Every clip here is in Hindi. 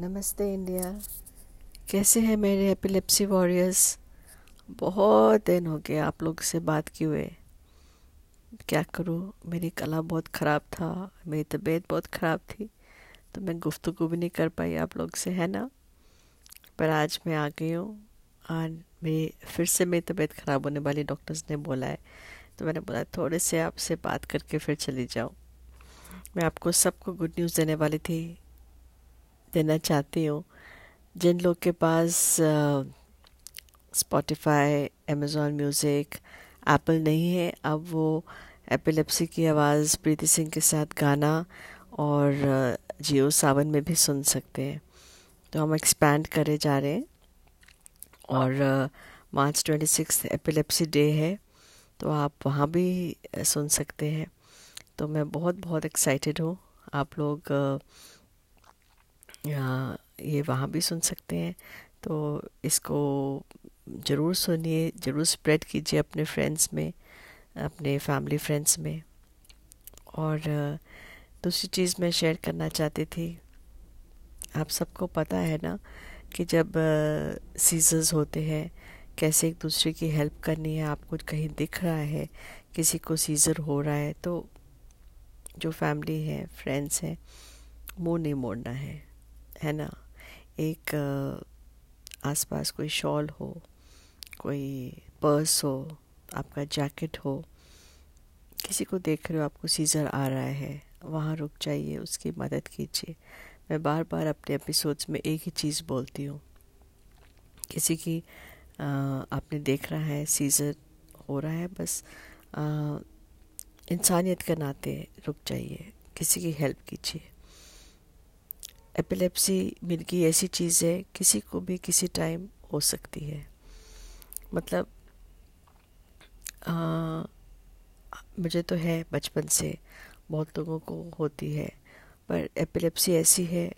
नमस्ते इंडिया। कैसे हैं मेरे एपिलेप्सी वॉरियर्स बहुत दिन हो गए आप लोग से बात किए हुए। क्या करूँ? मेरी कला बहुत ख़राब था, मेरी तबीयत बहुत ख़राब थी तो मैं गुफ्तगु भी नहीं कर पाई आप लोग से, है ना? पर आज मैं आ गई हूँ। और मेरी, फिर से मेरी तबीयत ख़राब होने वाली डॉक्टर्स ने बोला है। तो मैंने बोला, थोड़े से आपसे बात करके फिर चली जाऊँ। मैं आपको सबको गुड न्यूज़ देने वाली थी। देना चाहती हूँ। जिन लोग के पास स्पॉटिफाई अमेज़ॉन म्यूज़िक एप्पल नहीं है, अब वो एपिलेप्सी की आवाज़ प्रीति सिंह के साथ गाना और जियो सावन में भी सुन सकते हैं। तो हम एक्सपैंड करे जा रहे हैं और March twenty six epilepsy day है तो आप वहाँ भी सुन सकते हैं। तो मैं बहुत बहुत एक्साइटेड हूँ। आप लोग यहाँ ये वहाँ भी सुन सकते हैं। तो इसको ज़रूर सुनिए, ज़रूर स्प्रेड कीजिए अपने फ्रेंड्स में, अपने फैमिली फ्रेंड्स में। और, दूसरी चीज़ मैं शेयर करना चाहती थी, आप सबको पता है ना कि जब सीजर्स होते हैं, कैसे एक दूसरे की हेल्प करनी है, आपको कहीं दिख रहा है, किसी को सीज़र हो रहा है तो जो फैमिली है फ्रेंड्स हैं, मुँह नहीं मोड़ना है। है ना एक आसपास कोई शॉल हो कोई पर्स हो आपका जैकेट हो किसी को देख रहे हो आपको सीज़र आ रहा है वहाँ रुक जाइए उसकी मदद कीजिए। मैं बार बार अपने एपिसोड्स में एक ही चीज़ बोलती हूँ। किसी की आ, आपने देख रहा है सीज़र हो रहा है बस इंसानियत के नाते रुक जाइए किसी की हेल्प कीजिए। एपिलेप्सी मिर्गी ऐसी चीज़ है किसी को भी किसी टाइम हो सकती है। मतलब आ, मुझे तो है बचपन से बहुत लोगों को होती है पर एपिलेप्सी ऐसी है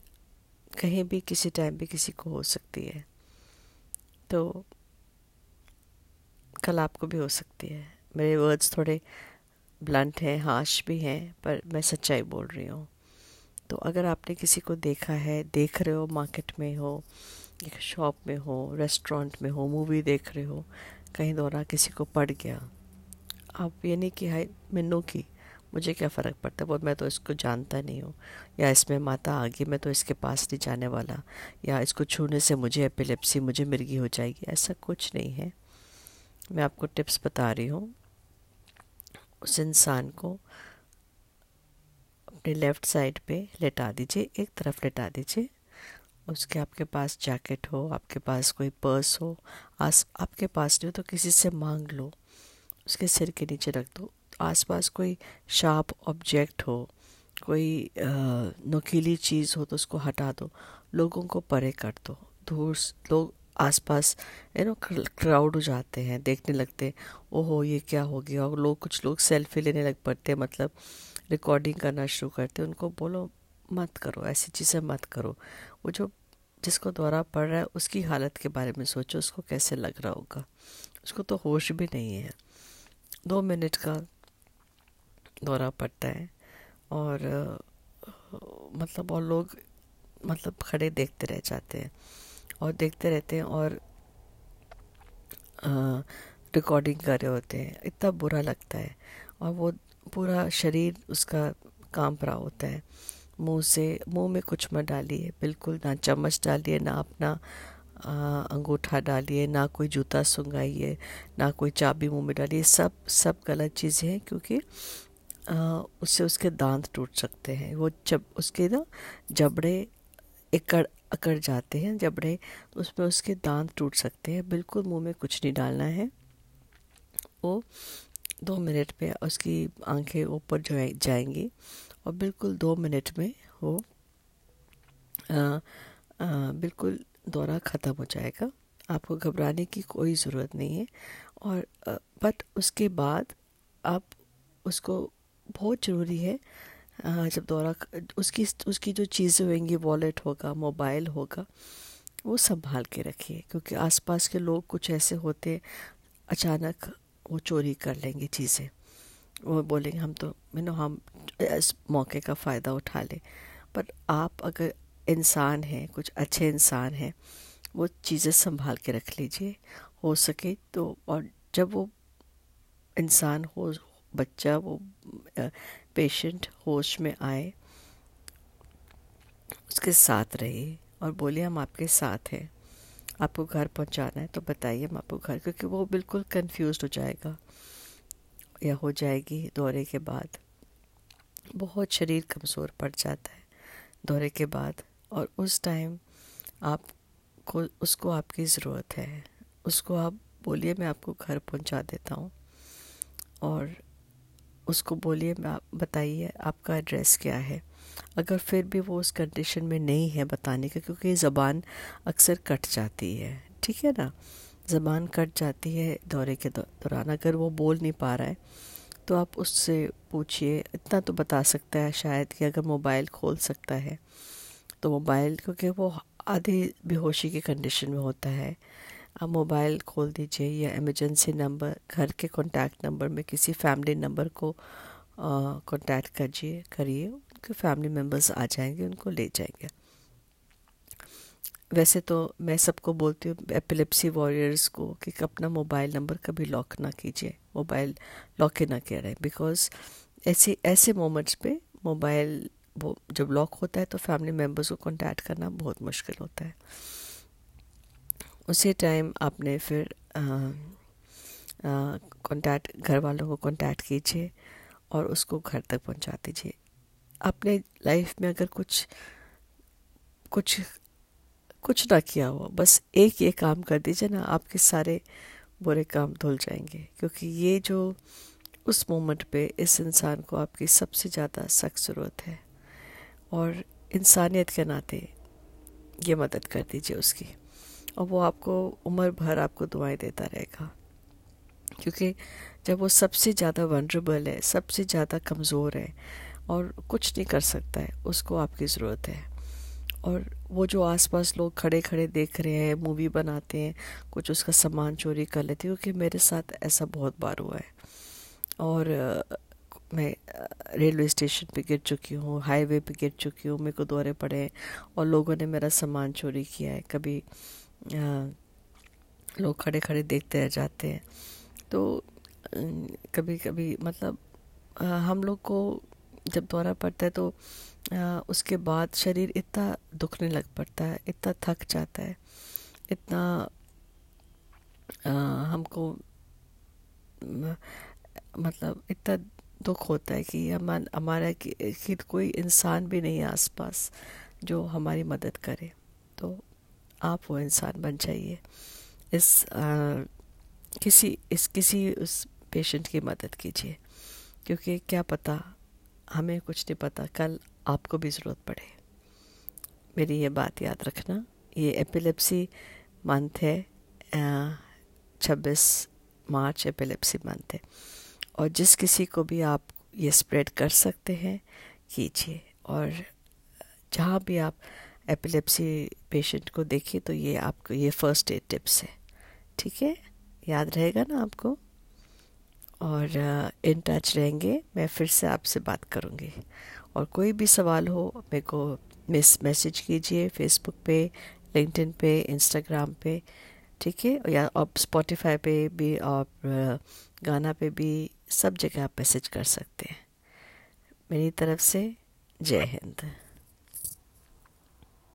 कहीं भी किसी टाइम भी किसी को हो सकती है। तो कल आपको भी हो सकती है। मेरे वर्ड्स थोड़े ब्लंट हैं हाश भी हैं पर मैं सच्चाई बोल रही हूँ। तो अगर आपने किसी को देखा है, देख रहे हो मार्केट में हो, एक शॉप में हो रेस्टोरेंट में हो मूवी देख रहे हो, कहीं दौरा किसी को पड़ गया, आप ये नहीं कि हाई मिन्नू की, मुझे क्या फ़र्क पड़ता है? वो मैं तो इसको जानता नहीं हूँ। या इसमें माता आ गई मैं तो इसके पास नहीं जाने वाला। या इसको छूने से मुझे एपिलेप्सी मुझे मिर्गी हो जाएगी, ऐसा कुछ नहीं है। मैं आपको टिप्स बता रही हूँ। उस इंसान को अपने लेफ़्ट साइड पे लेटा दीजिए, एक तरफ़ लेटा दीजिए। उसके आपके पास जैकेट हो, आपके पास कोई पर्स हो, आस, आपके पास नहीं हो तो किसी से मांग लो। उसके सिर के नीचे रख दो। आसपास कोई शार्प ऑब्जेक्ट हो, कोई नुकीली चीज़ हो तो उसको हटा दो। लोगों को परे कर दो। दूर लोग आसपास यू नो क्राउड हो जाते हैं, देखने लगते ओहो, ये क्या हो गया? और लोग, कुछ लोग सेल्फी लेने लग पड़ते हैं मतलब रिकॉर्डिंग करना शुरू करते हैं, उनको बोलो, मत करो, ऐसी चीज़ें मत करो। वो जो, जिसको दौरा पड़ रहा है, उसकी हालत के बारे में सोचो, उसको कैसे लग रहा होगा। उसको तो होश भी नहीं है। दो मिनट का दौरा पड़ता है और मतलब और लोग मतलब खड़े देखते रह जाते हैं और देखते रहते हैं और रिकॉर्डिंग कर रहे होते हैं। इतना बुरा लगता है। और वो पूरा शरीर उसका काँप रहा होता है। मुँह से, मुँह में कुछ मत डालिए, बिल्कुल ना चम्मच डालिए, ना अपना अंगूठा डालिए, ना कोई जूता सुंगाइए ना कोई चाबी मुँह में डालिए। सब सब गलत चीज़ें हैं क्योंकि उससे उसके दांत टूट सकते हैं। वो जब उसके ना जबड़े एकड़, अकड़ जाते हैं, जबड़े, उसमें उसके दांत टूट सकते हैं। बिल्कुल मुँह में कुछ नहीं डालना है। वो दो मिनट में उसकी आँखें ऊपर जो जाएँगी और बिल्कुल दो मिनट में वो आ, आ, बिल्कुल दौरा ख़त्म हो जाएगा। आपको घबराने की कोई ज़रूरत नहीं है और बट उसके बाद आप उसको बहुत ज़रूरी है जब दौरा उसकी उसकी जो चीज़ें होंगी वॉलेट होगा मोबाइल होगा वो संभाल के रखिए। क्योंकि आसपास के लोग कुछ ऐसे होते अचानक वो चोरी कर लेंगे चीज़ें। वो बोलेंगे, हम तो मीनो हम इस मौके का फ़ायदा उठा लें। पर आप अगर इंसान हैं, कुछ अच्छे इंसान हैं, वो चीज़ें संभाल के रख लीजिए, हो सके तो। और जब वो इंसान हो, बच्चा, वो पेशेंट होश में आए, उसके साथ रहिए और बोलिए, हम आपके साथ हैं। आपको घर पहुंचाना है तो बताइए हम आपको घर, क्योंकि वो बिल्कुल कंफ्यूज हो जाएगा, या हो जाएगी दौरे के बाद। बहुत शरीर कमज़ोर पड़ जाता है दौरे के बाद, और उस टाइम आपको, उसको आपकी ज़रूरत है। उसको आप बोलिए, मैं आपको घर पहुँचा देता हूँ, और उसको बोलिए, मैं आप, बताइए आपका एड्रेस क्या है। अगर फिर भी वो उस कंडीशन में नहीं है बताने का, क्योंकि ज़बान अक्सर कट जाती है, ठीक है ना? ज़बान कट जाती है दौरे के दौरान, अगर वो बोल नहीं पा रहा है तो आप उससे पूछिए। इतना तो बता सकता है शायद कि अगर मोबाइल खोल सकता है तो मोबाइल, क्योंकि वो आधी बेहोशी की कंडीशन में होता है। आप मोबाइल खोल दीजिए या इमरजेंसी नंबर घर के कॉन्टैक्ट नंबर में किसी फैमिली नंबर को कॉन्टैक्ट करिए करिए। उनके फैमिली मेंबर्स आ जाएँगे, उनको ले जाएँगे। वैसे तो मैं सबको बोलती हूँ एपिलेप्सी वॉरियर्स को कि अपना मोबाइल नंबर कभी लॉक ना कीजिए मोबाइल लॉक ही ना कह रहे। बिकॉज़ ऐसे ऐसे मोमेंट्स पे मोबाइल वो जब लॉक होता है तो फैमिली मेंबर्स को कॉन्टैक्ट करना बहुत मुश्किल होता है। उसी टाइम आपने फिर कांटेक्ट घर वालों को कांटेक्ट कीजिए और उसको घर तक पहुँचा दीजिए। अपने लाइफ में अगर कुछ कुछ कुछ ना किया हो, बस एक ये काम कर दीजिए ना, आपके सारे बुरे काम धुल जाएँगे। क्योंकि ये जो उस मोमेंट पे इस इंसान को आपकी सबसे ज़्यादा सख्त ज़रूरत है। और इंसानियत के नाते ये मदद कर दीजिए उसकी। और वो आपको उम्र भर आपको दुआएँ देता रहेगा। क्योंकि जब वो सबसे ज़्यादा वनरेबल है, सबसे ज़्यादा कमज़ोर है और कुछ नहीं कर सकता है उसको आपकी ज़रूरत है। और वो जो आसपास लोग खड़े खड़े देख रहे हैं मूवी बनाते हैं कुछ उसका सामान चोरी कर लेते हैं क्योंकि मेरे साथ ऐसा बहुत बार हुआ है। और मैं रेलवे स्टेशन पे गिर चुकी हूँ हाईवे पे गिर चुकी हूँ मेरे को दौरे पड़े हैं और लोगों ने मेरा सामान चोरी किया है। कभी आ, लोग खड़े खड़े देखते रह जाते हैं। तो कभी कभी मतलब आ, हम लोग को जब दौरा पड़ता है तो आ, उसके बाद शरीर इतना दुखने लग पड़ता है इतना थक जाता है इतना आ, हमको मतलब इतना दुख होता है कि हम हमारा कि, कोई इंसान भी नहीं है आसपास जो हमारी मदद करे। तो आप वो इंसान बन जाइए। इस आ, किसी इस किसी उस पेशेंट की मदद कीजिए क्योंकि क्या पता हमें कुछ नहीं पता, कल आपको भी ज़रूरत पड़े। मेरी ये बात याद रखना, ये एपिलेप्सी मंथ है छब्बीस मार्च एपिलेप्सी मंथ है। और जिस किसी को भी आप ये स्प्रेड कर सकते हैं, कीजिए। और जहाँ भी आप एपिलेप्सी पेशेंट को देखिए तो ये आपको, ये फ़र्स्ट एड टिप्स है। ठीक है? याद रहेगा ना आपको? और इन टच रहेंगे। मैं फिर से आपसे बात करूँगी। और कोई भी सवाल हो, मेरे को मिस मैसेज कीजिए फेसबुक पे लिंकडिन पे इंस्टाग्राम पे, ठीक है? या आप स्पॉटिफाई पे भी और गाना पे भी सब जगह आप मैसेज कर सकते हैं। मेरी तरफ़ से जय हिंद।